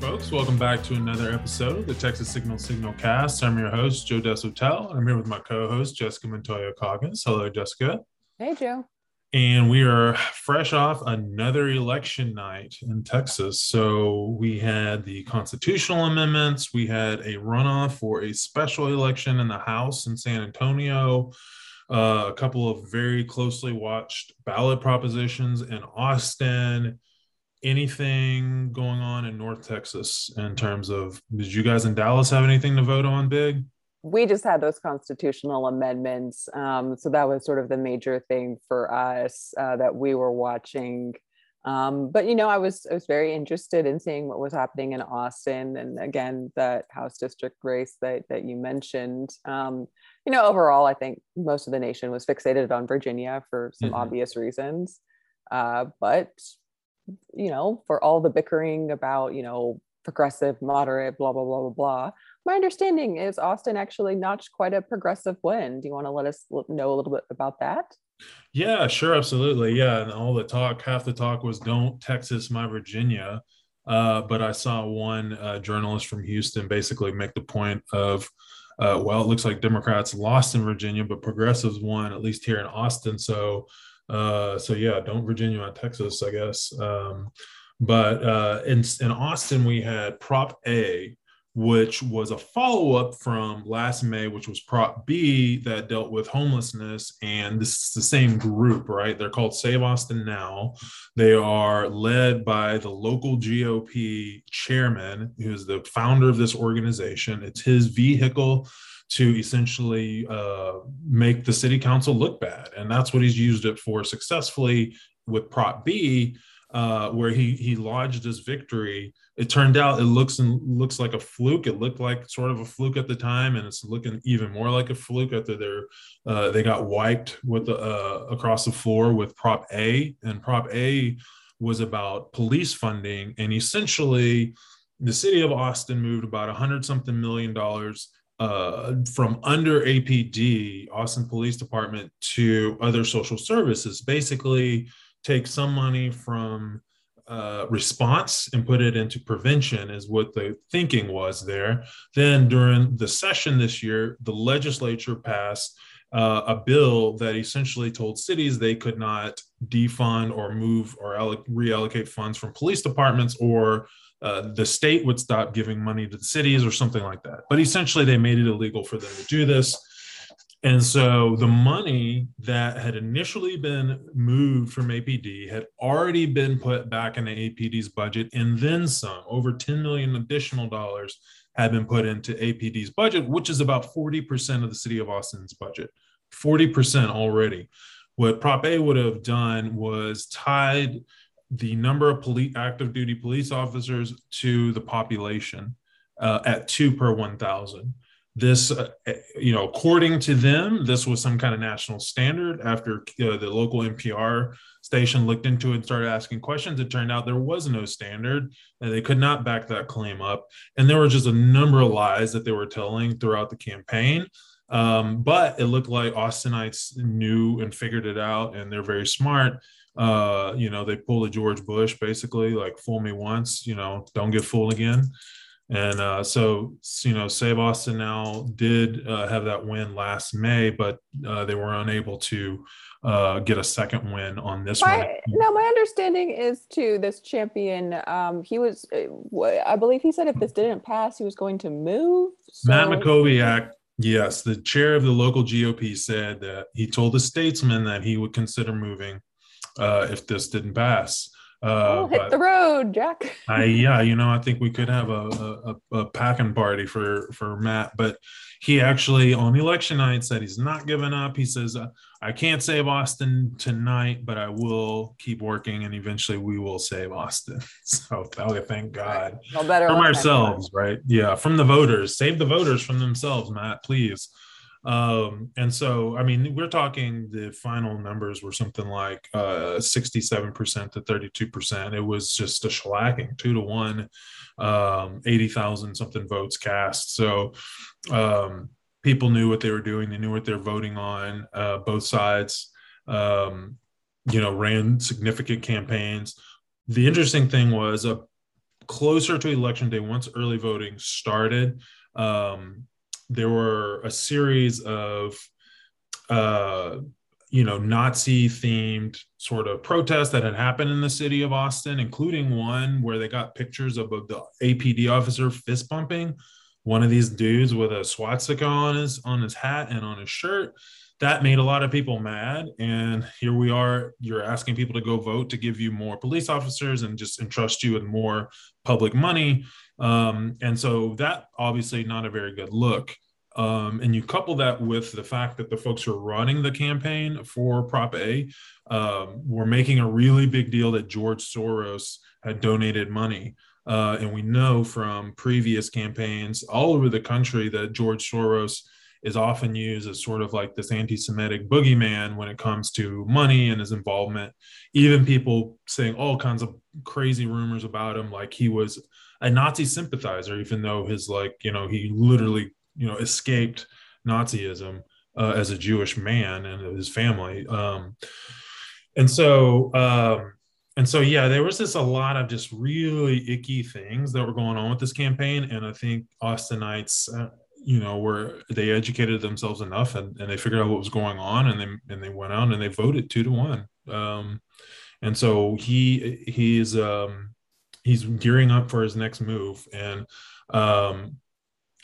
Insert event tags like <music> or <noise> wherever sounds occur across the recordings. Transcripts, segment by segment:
folks. Welcome back to another episode of the Texas Signal Signal Cast. I'm your host, Joe Deshotel, and I'm here with my co-host, Jessica Montoya Coggins. Hello, Jessica. Hey, Joe. And we are fresh off another election night in Texas. So we had the constitutional amendments, we had a runoff for a special election in the House in San Antonio, uh, a couple of very closely watched ballot propositions in Austin anything going on in North Texas in terms of did you guys in Dallas have anything to vote on big? We just had those constitutional amendments. Um, so that was sort of the major thing for us uh, that we were watching. Um, but you know, I was I was very interested in seeing what was happening in Austin, and again, that House district race that that you mentioned. Um, you know, overall, I think most of the nation was fixated on Virginia for some mm-hmm. obvious reasons. Uh, but you know, for all the bickering about, you know, progressive, moderate, blah, blah, blah, blah, blah. My understanding is Austin actually notched quite a progressive win. Do you want to let us know a little bit about that? Yeah, sure, absolutely. Yeah, and all the talk, half the talk was "Don't Texas my Virginia," uh, but I saw one uh, journalist from Houston basically make the point of, uh, well, it looks like Democrats lost in Virginia, but progressives won at least here in Austin. So uh, so yeah, don't Virginia on Texas, I guess. Um, but uh, in in Austin, we had Prop A, which was a follow up from last May, which was Prop B that dealt with homelessness. And this is the same group, right? They're called Save Austin Now. They are led by the local GOP chairman, who is the founder of this organization. It's his vehicle to essentially uh, make the city council look bad. And that's what he's used it for successfully with Prop B, uh, where he he lodged his victory. It turned out it looks and looks like a fluke. It looked like sort of a fluke at the time, and it's looking even more like a fluke after they uh, they got wiped with the, uh, across the floor with Prop A. And Prop A was about police funding, and essentially the city of Austin moved about a hundred something million dollars uh, from under APD, Austin Police Department, to other social services. Basically, take some money from uh, response and put it into prevention, is what the thinking was there. Then, during the session this year, the legislature passed uh, a bill that essentially told cities they could not defund or move or reallocate funds from police departments or uh, the state would stop giving money to the cities or something like that. But essentially, they made it illegal for them to do this. And so the money that had initially been moved from APD had already been put back into APD's budget and then some. Over 10 million additional dollars had been put into APD's budget, which is about 40% of the city of Austin's budget. 40% already. What Prop A would have done was tied the number of police active duty police officers to the population uh, at two per 1,000. This, uh, you know, according to them, this was some kind of national standard. After uh, the local NPR station looked into it and started asking questions, it turned out there was no standard and they could not back that claim up. And there were just a number of lies that they were telling throughout the campaign. Um, but it looked like Austinites knew and figured it out, and they're very smart uh, you know, they pulled a George Bush basically, like fool me once, you know, don't get fooled again. And uh, so, you know, Save Austin now did uh, have that win last May, but uh, they were unable to uh, get a second win on this my, one. Now, my understanding is to this champion, um, he was, uh, I believe he said if this didn't pass, he was going to move. So... Matt Mackowiak, yes, the chair of the local GOP said that he told the statesman that he would consider moving uh, if this didn't pass. Uh, oh, hit the road, Jack. <laughs> I, yeah, you know, I think we could have a, a, a packing party for for Matt, but he actually on election night said he's not giving up. He says, uh, "I can't save Austin tonight, but I will keep working, and eventually we will save Austin." <laughs> So, oh, thank God right. well, from ourselves, right? Yeah, from the voters. Save the voters from themselves, Matt, please. Um, and so, I mean, we're talking the final numbers were something like uh, 67% to 32%. It was just a shellacking, two to one, um, 80,000 something votes cast. So um, people knew what they were doing, they knew what they're voting on. Uh, both sides, um, you know, ran significant campaigns. The interesting thing was a closer to election day, once early voting started, um, there were a series of uh, you know nazi themed sort of protests that had happened in the city of austin including one where they got pictures of the apd officer fist bumping one of these dudes with a swastika on his on his hat and on his shirt. That made a lot of people mad and here we are. You're asking people to go vote to give you more police officers and just entrust you with more public money um, and so that obviously not a very good look um, and you couple that with the fact that the folks who are running the campaign for Prop A um, were making a really big deal that George Soros had donated money. Uh, and we know from previous campaigns all over the country that George Soros is often used as sort of like this anti Semitic boogeyman when it comes to money and his involvement. Even people saying all kinds of crazy rumors about him, like he was a Nazi sympathizer, even though his, like, you know, he literally you know escaped Nazism uh, as a Jewish man and his family. Um, and so um, and so yeah, there was just a lot of just really icky things that were going on with this campaign, and I think Austinites. Uh, you know, where they educated themselves enough and, and they figured out what was going on and they and they went out and they voted two to one. Um, and so he he's um, he's gearing up for his next move. And um,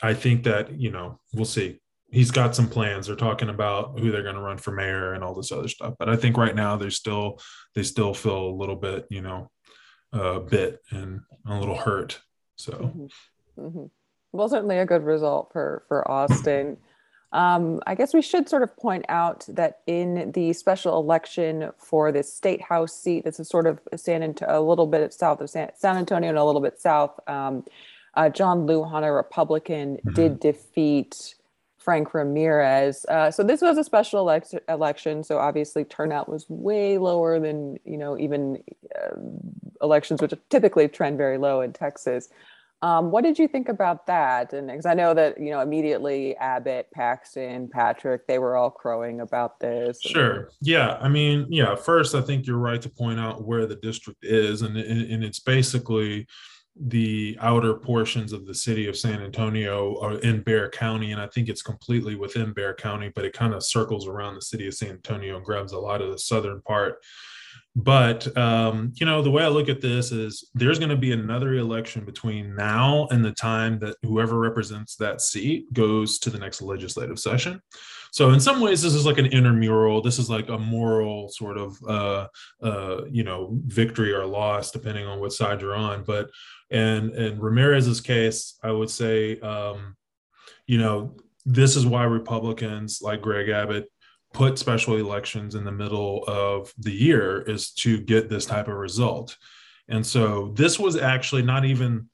I think that, you know, we'll see. He's got some plans. They're talking about who they're going to run for mayor and all this other stuff. But I think right now they're still they still feel a little bit, you know, a bit and a little hurt. So, mm-hmm. Mm-hmm. well, certainly a good result for for Austin. Um, I guess we should sort of point out that in the special election for this state house seat, that's is sort of San Antonio, a little bit south of San, San Antonio and a little bit south. Um, uh, John Lujan, a Republican, mm-hmm. did defeat Frank Ramirez. Uh, so this was a special elect- election. So obviously turnout was way lower than you know even uh, elections, which typically trend very low in Texas. Um, what did you think about that? And because I know that you know immediately Abbott, Paxton, Patrick, they were all crowing about this. Sure. Yeah. I mean, yeah. First, I think you're right to point out where the district is, and and it's basically the outer portions of the city of San Antonio are in Bexar County, and I think it's completely within Bexar County, but it kind of circles around the city of San Antonio and grabs a lot of the southern part. But um, you know, the way I look at this is there's going to be another election between now and the time that whoever represents that seat goes to the next legislative session. So in some ways, this is like an intramural. This is like a moral sort of, uh, uh, you know, victory or loss, depending on what side you're on. But and in Ramirez's case, I would say, um, you know, this is why Republicans like Greg Abbott put special elections in the middle of the year is to get this type of result. And so this was actually not even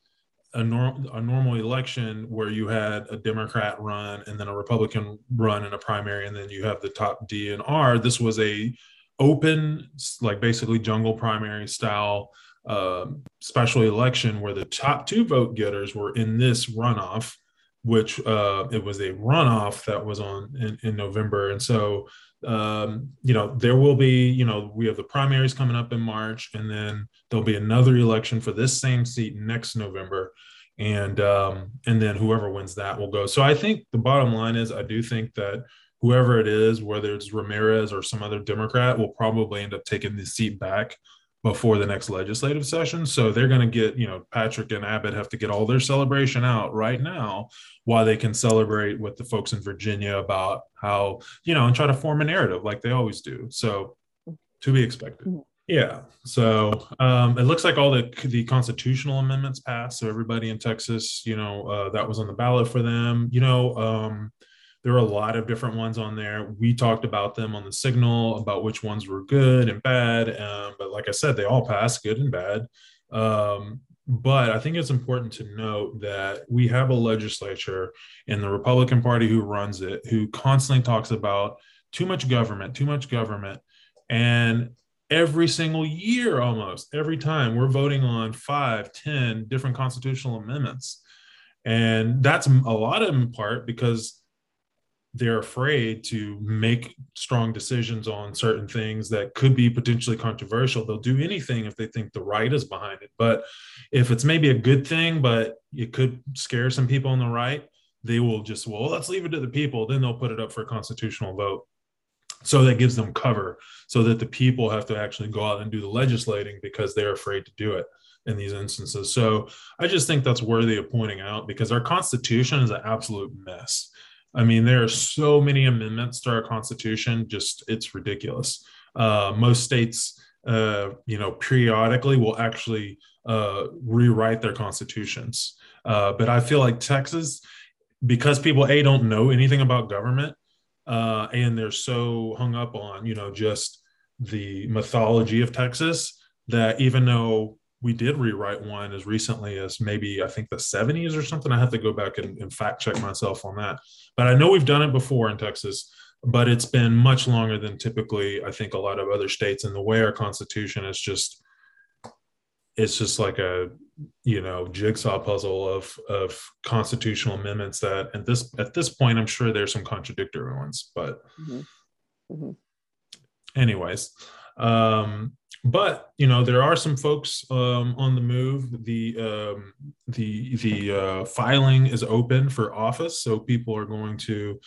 a, a normal election where you had a Democrat run and then a Republican run in a primary, and then you have the top D and R. This was a open, like basically jungle primary style uh, special election where the top two vote getters were in this runoff, which uh, it was a runoff that was on in, in November. And so, um, you know, there will be, you know, we have the primaries coming up in March, and then there'll be another election for this same seat next November. And um, and then whoever wins that will go. So I think the bottom line is I do think that whoever it is, whether it's Ramirez or some other Democrat, will probably end up taking the seat back before the next legislative session. So they're going to get, you know, Patrick and Abbott have to get all their celebration out right now while they can celebrate with the folks in Virginia about how, you know, and try to form a narrative like they always do. So to be expected. Mm-hmm. Yeah. So um, it looks like all the the constitutional amendments passed. So everybody in Texas, you know, uh, that was on the ballot for them. You know, um, there are a lot of different ones on there. We talked about them on the signal about which ones were good and bad. Um, but like I said, they all pass good and bad. Um, but I think it's important to note that we have a legislature in the Republican Party who runs it, who constantly talks about too much government, too much government. And every single year, almost every time, we're voting on five, ten different constitutional amendments. And that's a lot in part because they're afraid to make strong decisions on certain things that could be potentially controversial. They'll do anything if they think the right is behind it. But if it's maybe a good thing, but it could scare some people on the right, they will just, well, let's leave it to the people. Then they'll put it up for a constitutional vote. So that gives them cover so that the people have to actually go out and do the legislating because they're afraid to do it in these instances. So I just think that's worthy of pointing out because our Constitution is an absolute mess. I mean, there are so many amendments to our Constitution, just it's ridiculous. Uh, most states, uh, you know, periodically will actually uh, rewrite their constitutions. Uh, but I feel like Texas, because people a don't know anything about government, uh, and they're so hung up on you know just the mythology of Texas that even though we did rewrite one as recently as maybe I think the 70s or something. I have to go back and, and, fact check myself on that. But I know we've done it before in Texas, but it's been much longer than typically I think a lot of other states. And the way our constitution is just it's just like a you know jigsaw puzzle of of constitutional amendments that at this at this point I'm sure there's some contradictory ones, but mm-hmm. Mm-hmm. anyways. Um, but you know there are some folks um, on the move. The um, the the uh, filing is open for office, so people are going to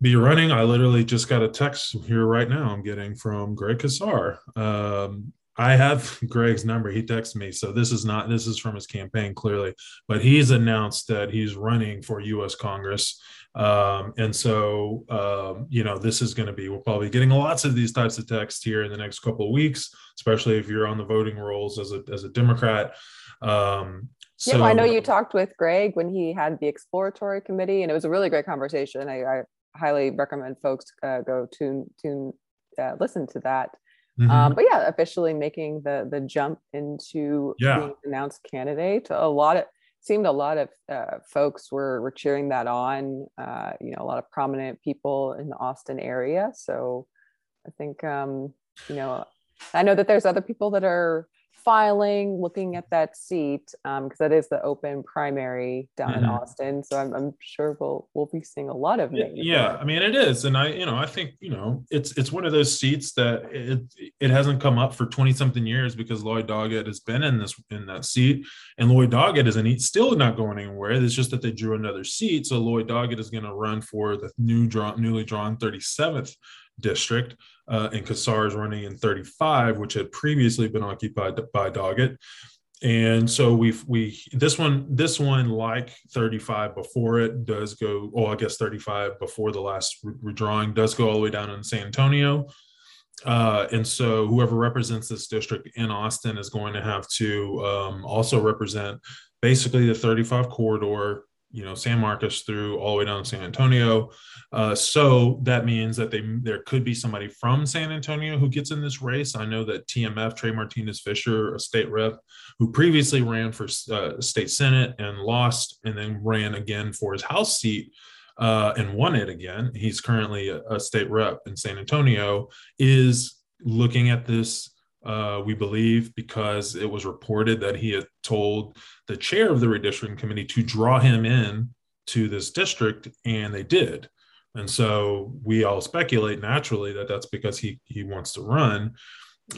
be running. I literally just got a text here right now. I'm getting from Greg Casar. Um, I have <laughs> Greg's number. He texted me, so this is not this is from his campaign clearly, but he's announced that he's running for U.S. Congress um, and so, um, you know, this is going to be, we're probably getting lots of these types of texts here in the next couple of weeks, especially if you're on the voting rolls as a, as a Democrat. Um, so, yeah, I know you talked with Greg when he had the exploratory committee, and it was a really great conversation. I, I highly recommend folks uh, go tune tune uh, listen to that. Mm-hmm. Um, but yeah, officially making the the jump into yeah. being announced candidate. A lot of seemed a lot of uh, folks were, were cheering that on, uh, you know, a lot of prominent people in the Austin area. So I think, um, you know, I know that there's other people that are filing, looking at that seat, because um, that is the open primary down mm-hmm. in Austin. So I'm, I'm, sure we'll we'll be seeing a lot of names. Yeah. I mean it is, and I you know I think you know it's it's one of those seats that it it hasn't come up for twenty something years because Lloyd Doggett has been in this in that seat, and Lloyd Doggett isn't he's still not going anywhere. It's just that they drew another seat, so Lloyd Doggett is going to run for the new drawn newly drawn thirty seventh district uh, and is running in 35, which had previously been occupied by Doggett. And so we've we this one this one like 35 before it does go oh I guess 35 before the last redrawing does go all the way down in San Antonio, uh, and so whoever represents this district in Austin is going to have to um, also represent basically the 35 corridor you know San Marcos through all the way down to San Antonio. Uh, so that means that they there could be somebody from San Antonio who gets in this race. I know that TMF Trey Martinez Fischer, a state rep who previously ran for uh, state senate and lost, and then ran again for his House seat. Uh, and won it again. He's currently a, a state rep in San Antonio. Is looking at this uh, we believe, because it was reported that he had told the chair of the redistricting committee to draw him in to this district, and they did. And so we all speculate naturally that that's because he he wants to run.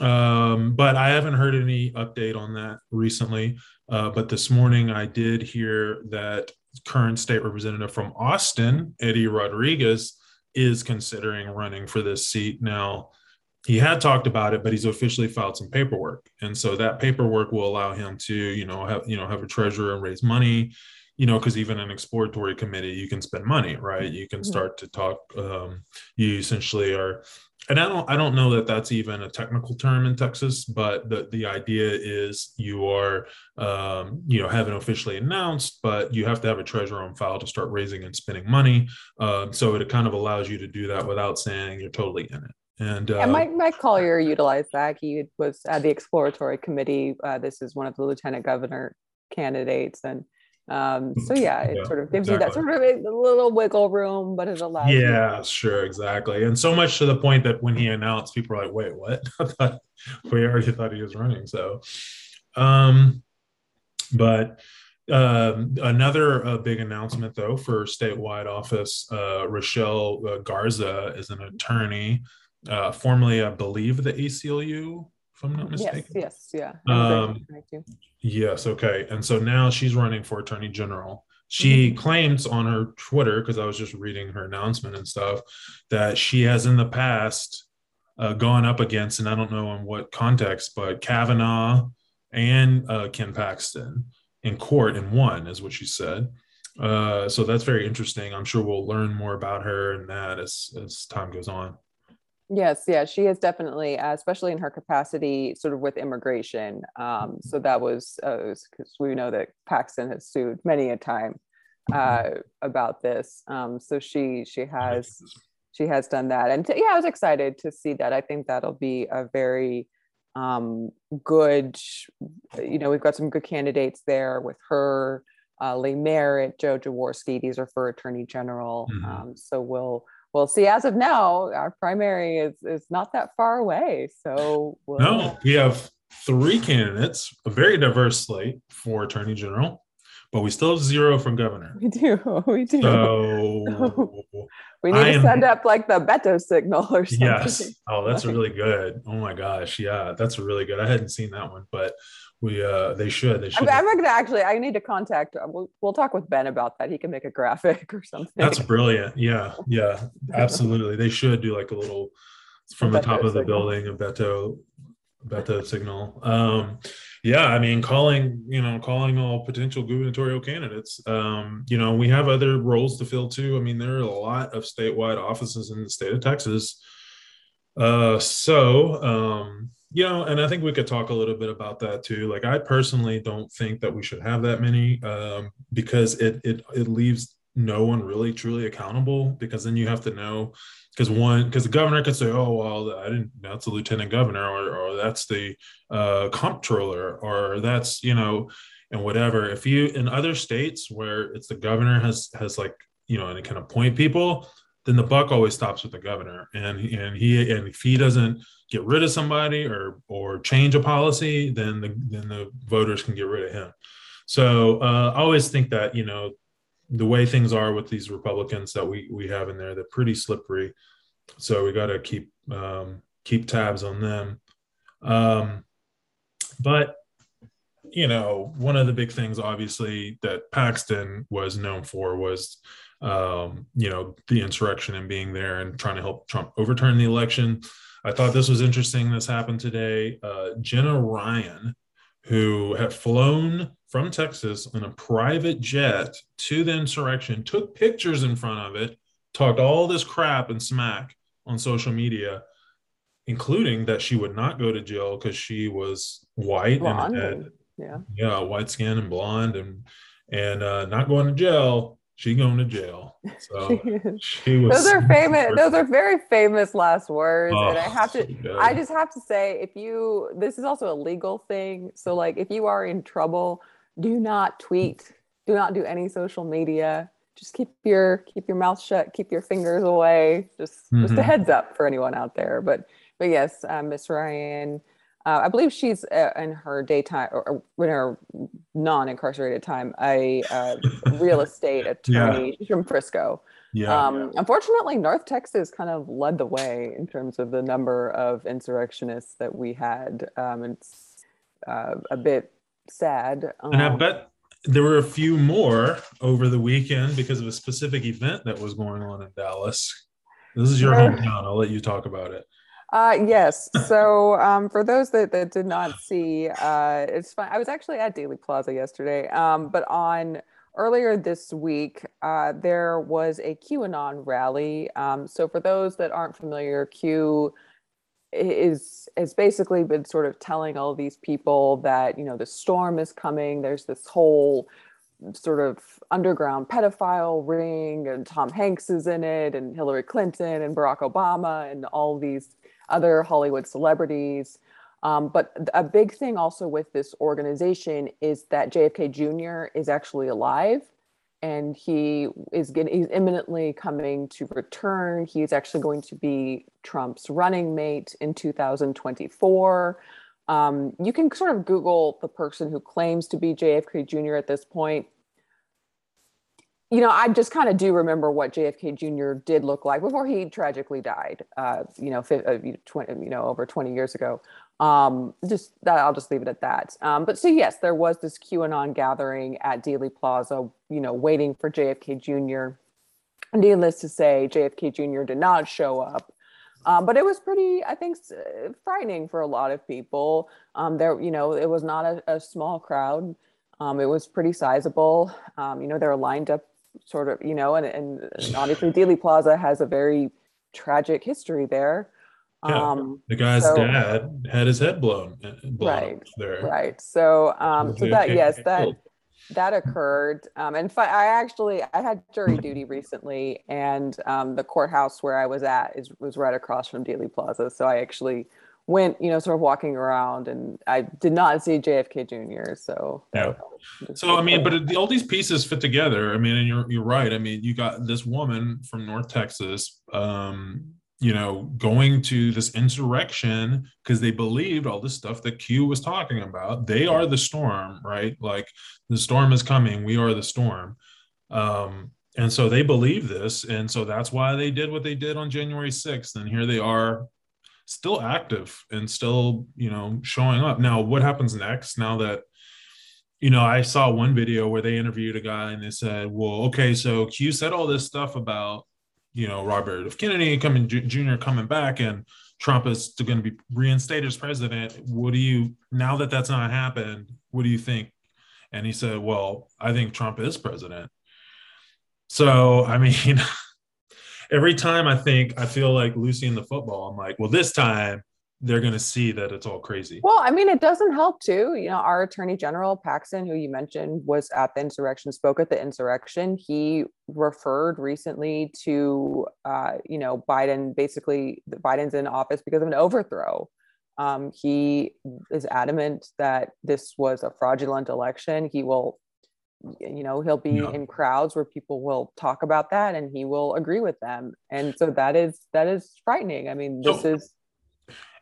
Um, but I haven't heard any update on that recently. Uh, but this morning I did hear that current state representative from Austin, Eddie Rodriguez, is considering running for this seat now he had talked about it, but he's officially filed some paperwork, and so that paperwork will allow him to, you know, have you know have a treasurer and raise money, you know, because even an exploratory committee, you can spend money, right? You can start to talk. Um, you essentially are, and I don't, I don't know that that's even a technical term in Texas, but the the idea is you are, um, you know, haven't officially announced, but you have to have a treasurer on file to start raising and spending money. Um, so it kind of allows you to do that without saying you're totally in it. And uh, Mike, Mike Collier utilized that. He was at the exploratory committee. Uh, this is one of the lieutenant governor candidates, and um, so yeah, it yeah, sort of gives exactly. you that sort of a little wiggle room, but it allows. Yeah, you. sure, exactly, and so much to the point that when he announced, people are like, "Wait, what?" <laughs> we already thought he was running. So, um, but Um, another uh, big announcement, though, for statewide office, uh, Rochelle uh, Garza is an attorney, uh, formerly, I believe, the ACLU, if I'm not mistaken. Yes, yes, yeah. Um, yes, okay. And so now she's running for attorney general. She mm-hmm. claims on her Twitter, because I was just reading her announcement and stuff, that she has in the past uh, gone up against, and I don't know in what context, but Kavanaugh and uh, Ken Paxton in court and won, is what she said. Uh, so that's very interesting. I'm sure we'll learn more about her and that as as time goes on. Yes, yeah, she is definitely, uh, especially in her capacity, sort of with immigration. Um, so that was because uh, we know that Paxton has sued many a time uh, about this. Um, so she she has she has done that, and t- yeah, I was excited to see that. I think that'll be a very um, good, you know, we've got some good candidates there with her, uh, Lee Merritt, Joe Jaworski. These are for Attorney General. Mm-hmm. Um, so we'll we'll see. As of now, our primary is is not that far away. So we'll... no, we have three candidates, a very diverse slate for Attorney General but we still have zero from governor. We do. <laughs> We do. So <laughs> we need I to am, send up like the Beto signal or something. Yes. Oh, that's really good. Oh my gosh. Yeah, that's really good. I hadn't seen that one, but we uh they should they should. I'm, I'm gonna actually i need to contact uh, we'll, we'll talk with ben about that. He can make a graphic or something. That's brilliant. Yeah <laughs> yeah absolutely. They should do like a little from the top of the building a beto beto signal. Um yeah i mean calling you know calling all potential gubernatorial candidates. Um, you know we have other roles to fill too. I mean there are a lot of statewide offices in the state of texas. Uh, so um, you know and i think we could talk a little bit about that too. Like i personally don't think that we should have that many um, because it it it leaves no one really truly accountable because then you have to know because one because the governor could say oh well i didn't that's the lieutenant governor or, or that's the uh, comptroller or that's you know and whatever. If you in other states where it's the governor has has like you know and it can appoint people then the buck always stops with the governor and and he and if he doesn't get rid of somebody or or change a policy then the then the voters can get rid of him so uh, i always think that you know the way things are with these Republicans that we we have in there, they're pretty slippery. So we got to keep um, keep tabs on them. Um, but you know, one of the big things, obviously, that Paxton was known for was, um, you know, the insurrection and being there and trying to help Trump overturn the election. I thought this was interesting. This happened today. Uh, Jenna Ryan, who had flown from Texas in a private jet to the insurrection, took pictures in front of it, talked all this crap and smack on social media, including that she would not go to jail because she was white blonde. and had, yeah, yeah, white skin and blonde and and uh, not going to jail she going to jail. So <laughs> she was. Those are famous. Those are very famous last words, oh, and I have to. I just have to say, if you, this is also a legal thing. So, like, if you are in trouble, do not tweet. Do not do any social media. Just keep your keep your mouth shut. Keep your fingers away. Just mm-hmm. just a mm-hmm. heads up for anyone out there. But but yes, uh, Miss Ryan uh, I believe she's uh, in her daytime or, in her non-incarcerated time a uh, real <laughs> estate attorney. Yeah. She's from Frisco. Yeah. Um, unfortunately, North Texas kind of led the way in terms of the number of insurrectionists that we had. Um, it's uh, a bit sad. Um, and I um, bet there were a few more over the weekend because of a specific event that was going on in Dallas. This is your hometown. I'll let you talk about it. Uh, yes. <laughs> So um, for those that, that did not see, uh, it's fun. I was actually at Dealey Plaza yesterday, um, but on earlier this week, uh, there was a QAnon rally. Um, so for those that aren't familiar, Q is has basically been sort of telling all these people that you know the storm is coming. There's this whole sort of underground pedophile ring, and Tom Hanks is in it, and Hillary Clinton and Barack Obama, and all these other Hollywood celebrities. Um, but a big thing also with this organization is that JFK Jr. is actually alive and he is getting, he's imminently coming to return. He's actually going to be Trump's running mate in 2024. Um, you can sort of Google the person who claims to be JFK Jr. at this point. You know, I just kind of do remember what JFK Jr. did look like before he tragically died. Uh, you know, uh, 20, you know, over 20 years ago. Um, just that, I'll just leave it at that. Um, but so yes, there was this QAnon gathering at Dealey Plaza. You know, waiting for JFK Jr. Needless to say, JFK Jr. did not show up. Um, but it was pretty, I think, frightening for a lot of people. Um, there, you know, it was not a, a small crowd. Um, it was pretty sizable. Um, you know, they were lined up, sort of, you know, and, and obviously Dealey Plaza has a very tragic history there. Yeah, um, the guy's so, dad had his head blown, uh, blown right there. Right. So, um, so that yes, that that occurred. Um, and fi- I actually I had jury duty recently, and um, the courthouse where I was at is was right across from Dealey Plaza. So I actually went, you know, sort of walking around, and I did not see JFK Jr. So yeah. So I mean, but all these pieces fit together. I mean, and you're you're right. I mean, you got this woman from North Texas. Um, you know, going to this insurrection because they believed all this stuff that Q was talking about. They are the storm, right? Like the storm is coming. We are the storm. Um, and so they believe this. And so that's why they did what they did on January 6th. And here they are still active and still, you know, showing up. Now, what happens next now that you know, I saw one video where they interviewed a guy and they said, well, okay, so Q said all this stuff about you know Robert F. Kennedy coming Jr. coming back and Trump is going to be reinstated as president. What do you now that that's not happened? What do you think? And he said, "Well, I think Trump is president." So I mean, <laughs> every time I think I feel like Lucy in the football, I'm like, well, this time they're going to see that it's all crazy. Well, I mean, it doesn't help too. You know, our Attorney General Paxton, who you mentioned, was at the insurrection, spoke at the insurrection. He referred recently to, uh, you know, Biden. Basically, Biden's in office because of an overthrow. Um, he is adamant that this was a fraudulent election. He will, you know, he'll be yeah. in crowds where people will talk about that, and he will agree with them. And so that is that is frightening. I mean, this so- is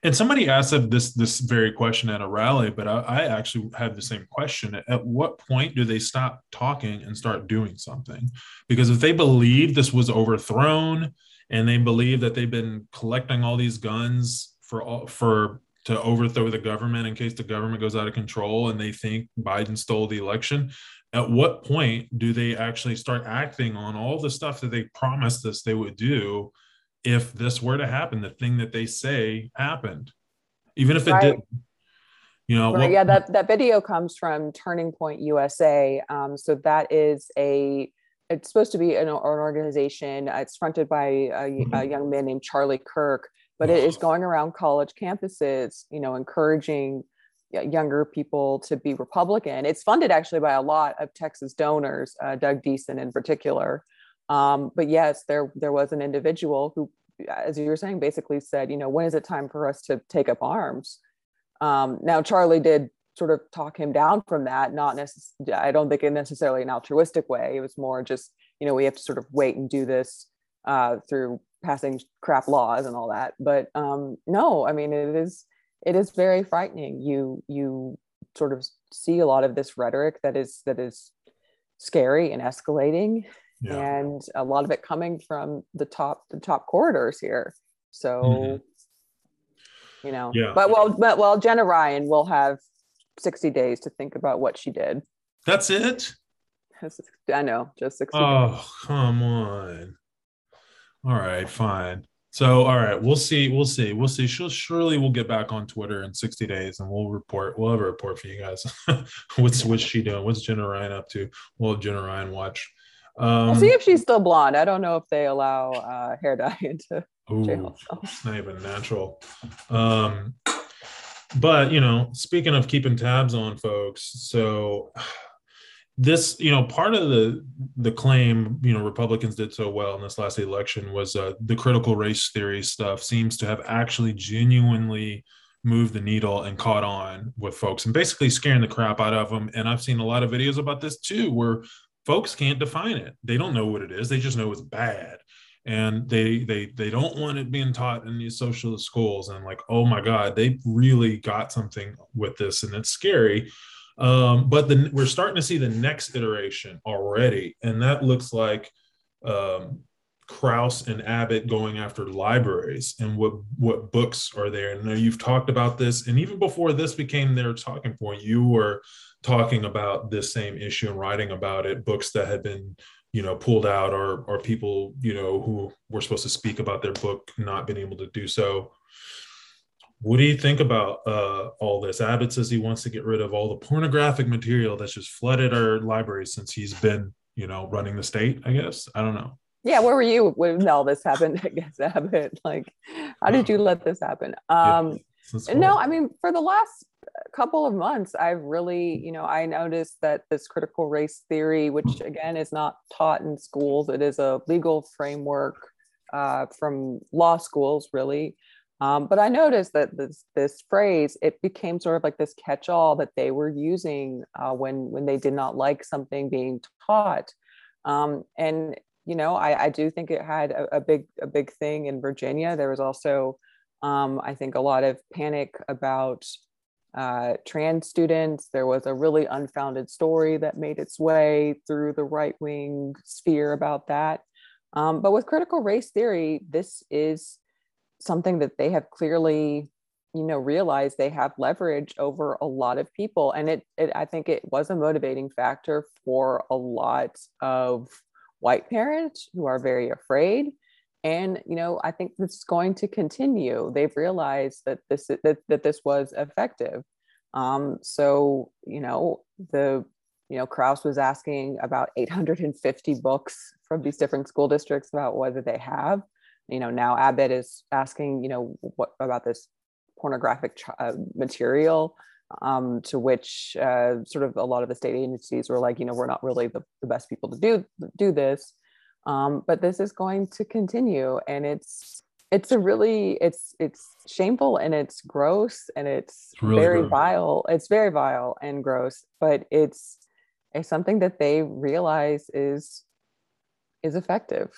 and somebody asked this this very question at a rally, but I, I, actually had the same question. At what point do they stop talking and start doing something? Because if they believe this was overthrown and they believe that they've been collecting all these guns for all, for to overthrow the government in case the government goes out of control and they think Biden stole the election, at what point do they actually start acting on all the stuff that they promised us they would do? if this were to happen, the thing that they say happened, even if it right. didn't. You know, right. What, yeah, that, that video comes from Turning Point USA. Um, so that is a it's supposed to be an, an organization. It's fronted by a, mm-hmm. a, young man named Charlie Kirk, but it is going around college campuses, you know, encouraging younger people to be Republican. It's funded actually by a lot of Texas donors, uh, Doug Deason in particular. Um, but yes, there there was an individual who, as you were saying, basically said, you know, when is it time for us to take up arms? Um, now, Charlie did sort of talk him down from that. Not necessarily, I don't think in necessarily an altruistic way. It was more just, you know, we have to sort of wait and do this uh, through passing crap laws and all that. But um, no, I mean, it is it is very frightening. You you sort of see a lot of this rhetoric that is that is scary and escalating yeah. and a lot of it coming from the top the top corridors here so mm-hmm. you know yeah. but well but well jenna ryan will have 60 days to think about what she did that's it i know just 60 oh days. come on all right fine so all right we'll see we'll see we'll see she'll surely we'll get back on twitter in 60 days and we'll report we'll have a report for you guys <laughs> what's what's she doing what's jenna ryan up to we'll have jenna ryan watch um, we'll see if she's still blonde. I don't know if they allow uh, hair dye <laughs> into ooh, jail. So. It's not even natural. Um, but you know, speaking of keeping tabs on folks, so this, you know, part of the the claim, you know, Republicans did so well in this last election was uh, the critical race theory stuff seems to have actually genuinely moved the needle and caught on with folks and basically scaring the crap out of them. And I've seen a lot of videos about this too, where folks can't define it. They don't know what it is. They just know it's bad. and they they they don't want it being taught in these socialist schools and like oh my god they really got something with this and it's scary um, but then we're starting to see the next iteration already and that looks like um, Krause and Abbott going after libraries and what what books are there. And you've talked about this, and even before this became their talking point, you were talking about this same issue and writing about it. Books that had been, you know, pulled out, or or people, you know, who were supposed to speak about their book not being able to do so. What do you think about uh, all this? Abbott says he wants to get rid of all the pornographic material that's just flooded our libraries since he's been, you know, running the state. I guess? I don't know. Yeah where were you when all this happened against <laughs> abbott? Like how did you let this happen? Um yeah, no i mean for the last couple of months i've really you know i noticed that this critical race theory which again is not taught in schools it is a legal framework uh, from law schools really um, but i noticed that this this phrase it became sort of like this catch-all that they were using uh, when when they did not like something being taught um, and you know, I, I do think it had a, a, big a big thing in Virginia. There was also, um, I think, a lot of panic about uh, trans students. There was a really unfounded story that made its way through the right wing sphere about that. Um, but with critical race theory, this is something that they have clearly you know realized they have leverage over a lot of people. And it, it i think it was a motivating factor for a lot of white parents who are very afraid. And you know i think this is going to continue. They've realized that this that, that this was effective. Um, so you know the you know krause was asking about 850 books from these different school districts about whether they have you know now abbott is asking you know what about this pornographic uh, material um, to which uh, sort of a lot of the state agencies were like, you know, we're not really the, the best people to do do this, um, but this is going to continue, and it's it's a really it's it's shameful and it's gross and it's, it's really very gross. vile. It's very vile and gross, but it's it's something that they realize is is effective.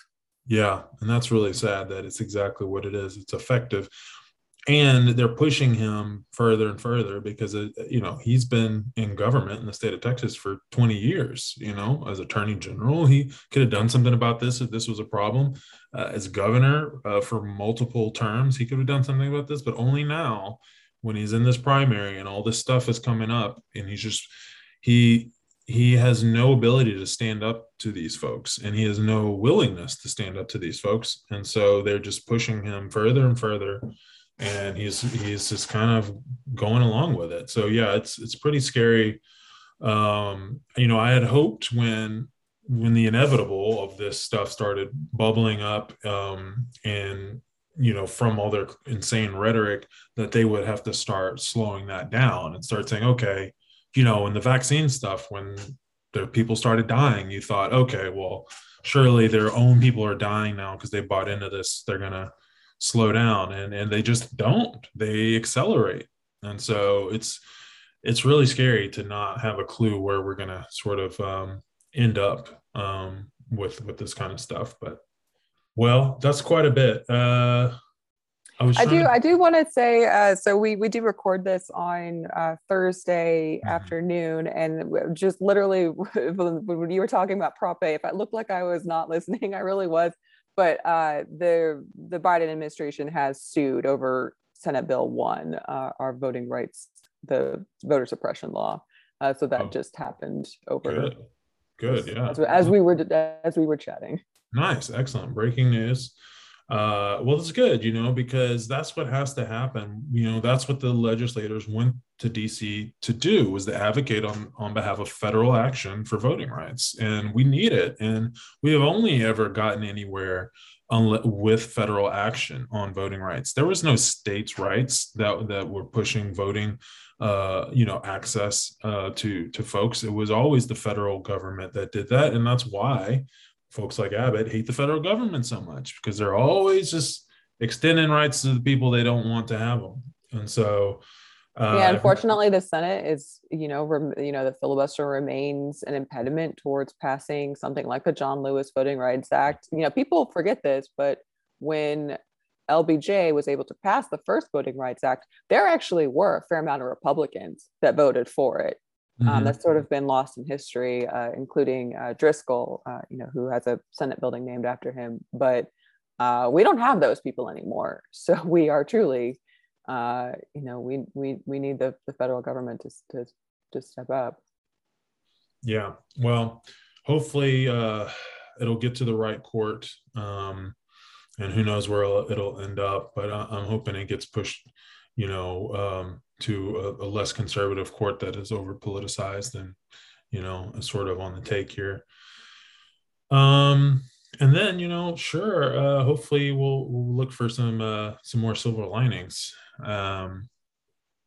Yeah, and that's really sad that it's exactly what it is. It's effective. And they're pushing him further and further because uh, you know he's been in government in the state of texas for 20 years you know as attorney general. He could have done something about this if this was a problem. Uh, as governor uh, for multiple terms he could have done something about this but only now when he's in this primary and all this stuff is coming up and he's just he he has no ability to stand up to these folks and he has no willingness to stand up to these folks and so they're just pushing him further and further and he's he's just kind of going along with it. So yeah, it's it's pretty scary. Um, you know, I had hoped when when the inevitable of this stuff started bubbling up um, and you know from all their insane rhetoric that they would have to start slowing that down and start saying okay you know in the vaccine stuff when the people started dying you thought okay well surely their own people are dying now because they bought into this they're gonna slow down. And and they just don't. They accelerate. And so it's it's really scary to not have a clue where we're to sort of um, end up um, with with this kind of stuff. But well that's quite a bit. Uh, I, I do. To... I do want to say. Uh, so we we do record this on uh, Thursday mm-hmm. afternoon, and just literally <laughs> when you were talking about Prop A, if I looked like I was not <laughs> listening, I really was but uh, the the Biden administration has sued over Senate Bill One, uh, our voting rights, the voter suppression law. Uh, so that oh. just happened over. Good, good, yeah. As, as, we were as we were chatting. Nice, excellent, breaking news. Uh, well, it's good, you know, because that's what has to happen. You know, that's what the legislators went to DC to do was to advocate on on behalf of federal action for voting rights, and we need it. And we have only ever gotten anywhere with federal action on voting rights. There was no states' rights that that were pushing voting, uh, you know, access uh, to to folks. It was always the federal government that did that, and that's why folks like Abbott hate the federal government so much because they're always just extending rights to the people they don't want to have them. And so Uh, yeah, unfortunately, the Senate is, you know, rem, you know, the filibuster remains an impediment towards passing something like the John Lewis Voting Rights Act. You know, people forget this, but when LBJ was able to pass the first Voting Rights Act, there actually were a fair amount of Republicans that voted for it. Um, mm-hmm. Um, that's sort of been lost in history, uh, including uh, Dirksen, uh, you know, who has a Senate building named after him. But uh, we don't have those people anymore, <laughs> so we are truly uh, you know, we we we need the, the federal government to, to to step up. Yeah. Well, hopefully uh, it'll get to the right court, um, and who knows where it'll, it'll end up. But I, am hoping it gets pushed, you know, um, to a, a, less conservative court that is over politicized and, you know, sort of on the take here. Um, and then you know, sure, uh, hopefully we'll, we'll look for some uh, some more silver linings um,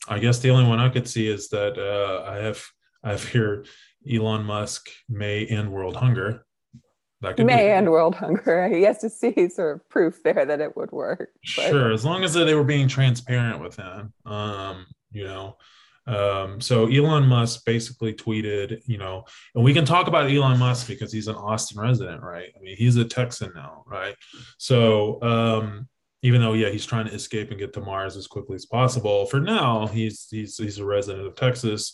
I guess the only one I could see is that uh, I have I have here Elon Musk may end world hunger. That could may be. end world hunger. He has to see sort of proof there that it would work. But. Sure, as long as they were being transparent with him. Um, you know, um, so Elon Musk basically tweeted, you know, and we can talk about Elon Musk because he's an Austin resident, right? I mean, he's a Texan now, right? So um, even though yeah he's trying to escape and get to mars as quickly as possible for now he's he's he's a resident of texas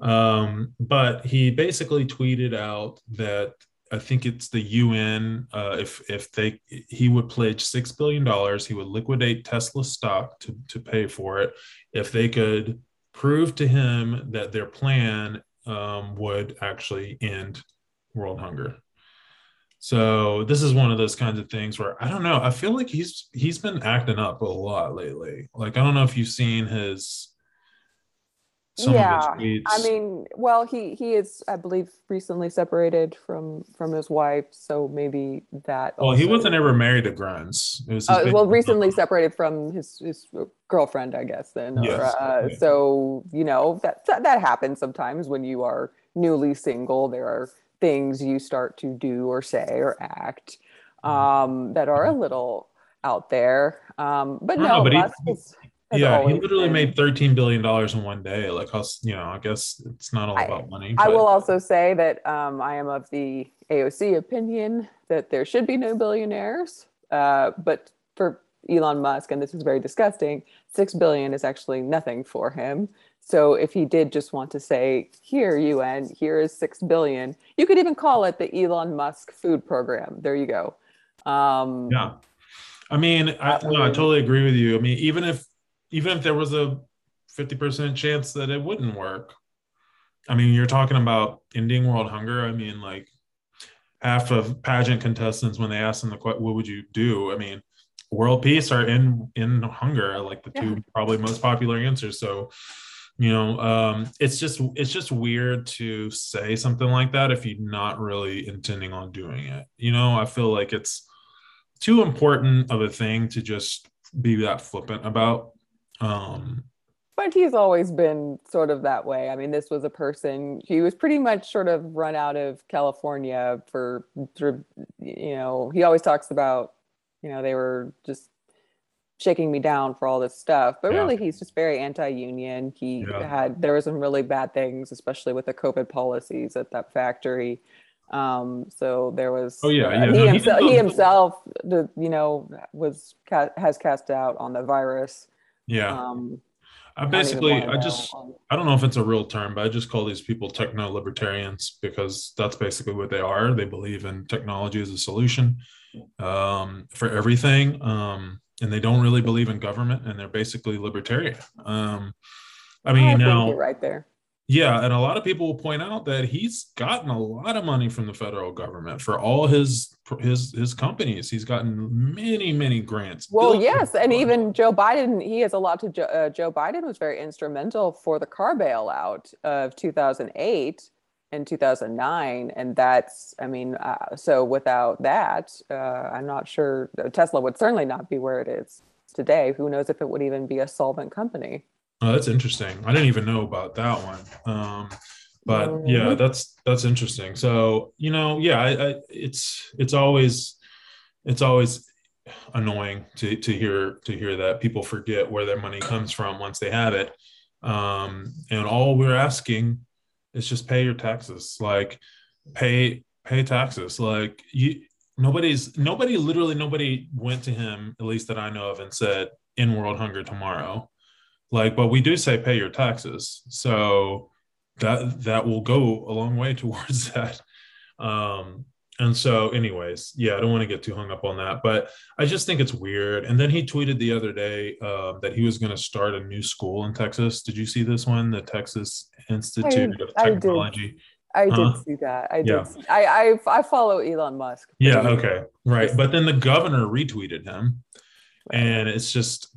um, but he basically tweeted out that i think it's the un uh, if if they he would pledge six billion dollars he would liquidate tesla stock to to pay for it if they could prove to him that their plan um, would actually end world hunger so this is one of those kinds of things where I don't know. I feel like he's he's been acting up a lot lately. Like I don't know if you've seen his yeah i mean well he he is i believe recently separated from from his wife so maybe that well also... he wasn't ever married to grimes uh, well recently separated from his his girlfriend i guess then yes. or, uh, yeah. so you know that, that that happens sometimes when you are newly single there are things you start to do or say or act mm-hmm. um, that are a little out there. Um, but no, but he, yeah, he literally been. made thirteen billion dollars in one day. Like, you know, I guess it's not all I, about money. I will also say that um, I am of the AOC opinion that there should be no billionaires. Uh, but for Elon Musk, and this is very disgusting, six billion is actually nothing for him. So if he did just want to say, here, UN, here is six billion, you could even call it the Elon Musk food program. There you go. Um, yeah. I mean, I, no, I totally agree with you. I mean, even if even if there was a 50% chance that it wouldn't work, I mean, you're talking about ending world hunger. I mean, like half of pageant contestants, when they ask them the question, what would you do? I mean, world peace or in in hunger, like the two yeah. probably most popular answers. So you know um, it's just it's just weird to say something like that if you're not really intending on doing it you know i feel like it's too important of a thing to just be that flippant about um, but he's always been sort of that way. I mean, this was a person he was pretty much sort of run out of California for, for you know, he always talks about, you know, they were just shaking me down for all this stuff. But yeah. really, he's just very anti-union. He yeah. had there were some really bad things, especially with the COVID policies at that factory. Um, so there was. Oh yeah, uh, yeah. He, no, himself, he, he himself, the you know, was has cast out on the virus. Yeah. Um, I basically, I just, I don't know if it's a real term, but I just call these people techno libertarians because that's basically what they are. They believe in technology as a solution um, for everything. Um, and they don't really believe in government and they're basically libertarian. Um, I mean, I now right there. Yeah, and a lot of people will point out that he's gotten a lot of money from the federal government for all his his his companies. He's gotten many many grants. Well, yes, and even Joe Biden, he has a lot to. Joe, uh, Joe Biden was very instrumental for the car bailout of 2008 and 2009 and that's i mean uh, so without that uh, i'm not sure tesla would certainly not be where it is today who knows if it would even be a solvent company oh that's interesting i didn't even know about that one um, but mm-hmm. yeah that's that's interesting so you know yeah I, I, it's it's always it's always annoying to to hear to hear that people forget where their money comes from once they have it Um, and all we're asking is just pay your taxes. Like pay pay taxes. Like you nobody's nobody literally nobody went to him, at least that I know of, and said in world hunger tomorrow. Like, but we do say pay your taxes. So that that will go a long way <laughs> towards that. Um, and so, anyways, yeah, I don't want to get too hung up on that, but I just think it's weird. And then he tweeted the other day uh, that he was going to start a new school in Texas. Did you see this one? The Texas Institute I, of Technology. I did, I did see that. I did. Yeah. See, I, I I follow Elon Musk. Yeah. Okay. Right. But then the governor retweeted him, and it's just,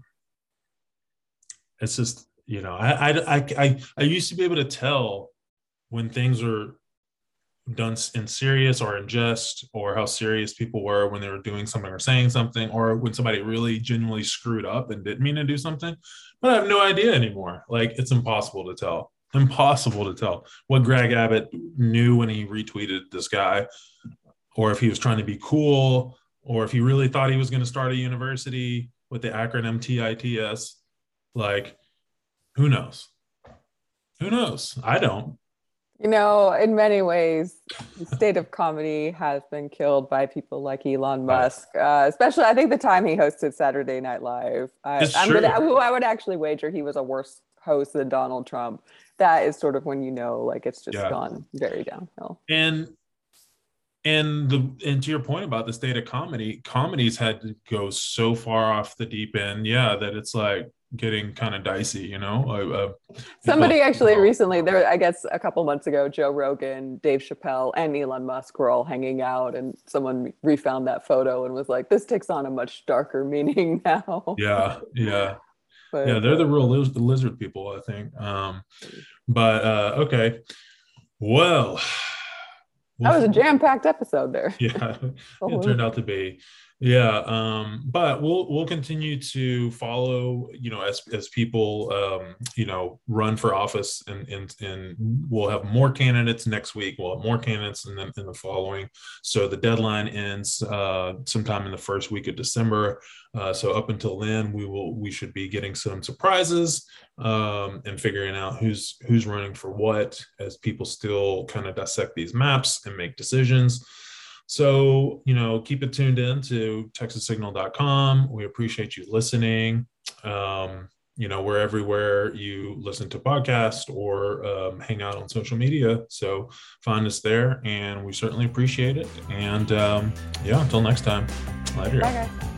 it's just you know, I I I I, used to be able to tell when things are done in serious or in jest or how serious people were when they were doing something or saying something or when somebody really genuinely screwed up and didn't mean to do something. But i have no idea anymore. Like it's impossible to tell. Impossible to tell what greg abbott knew when he retweeted this guy or if he was trying to be cool or if he really thought he was going to start a university with the acronym tits like who knows who knows i don't you know, in many ways, the state of comedy has been killed by people like Elon Musk. Uh, especially, I think the time he hosted Saturday Night Live. I, am gonna, who I would actually wager he was a worse host than Donald Trump. That is sort of when you know, like it's just yeah. gone very downhill. And and the and to your point about the state of comedy, comedies had to go so far off the deep end, yeah, that it's like getting kind of dicey, you know. Uh, Somebody actually recently, there, I guess, a couple months ago, Joe Rogan, Dave Chappelle, and Elon Musk were all hanging out, and someone refound that photo and was like, "This takes on a much darker <laughs> meaning now." Yeah, yeah, but, yeah. They're the real liz- lizard people, I think. Um, but uh, okay, well. <sighs> That was a jam-packed episode there. <laughs> Yeah, <laughs> it turned out to be. Yeah, um, but we'll we'll continue to follow, you know, as as people, um, you know, run for office, and and and we'll have more candidates next week. We'll have more candidates in the in the following. So the deadline ends uh, sometime in the first week of December. Uh, so up until then, we will we should be getting some surprises um, and figuring out who's who's running for what as people still kind of dissect these maps and make decisions. So, you know, keep it tuned in to texassignal.com. We appreciate you listening. Um, you know, we're everywhere you listen to podcasts or um, hang out on social media. So find us there and we certainly appreciate it. And um, yeah, until next time, later. Bye, guys.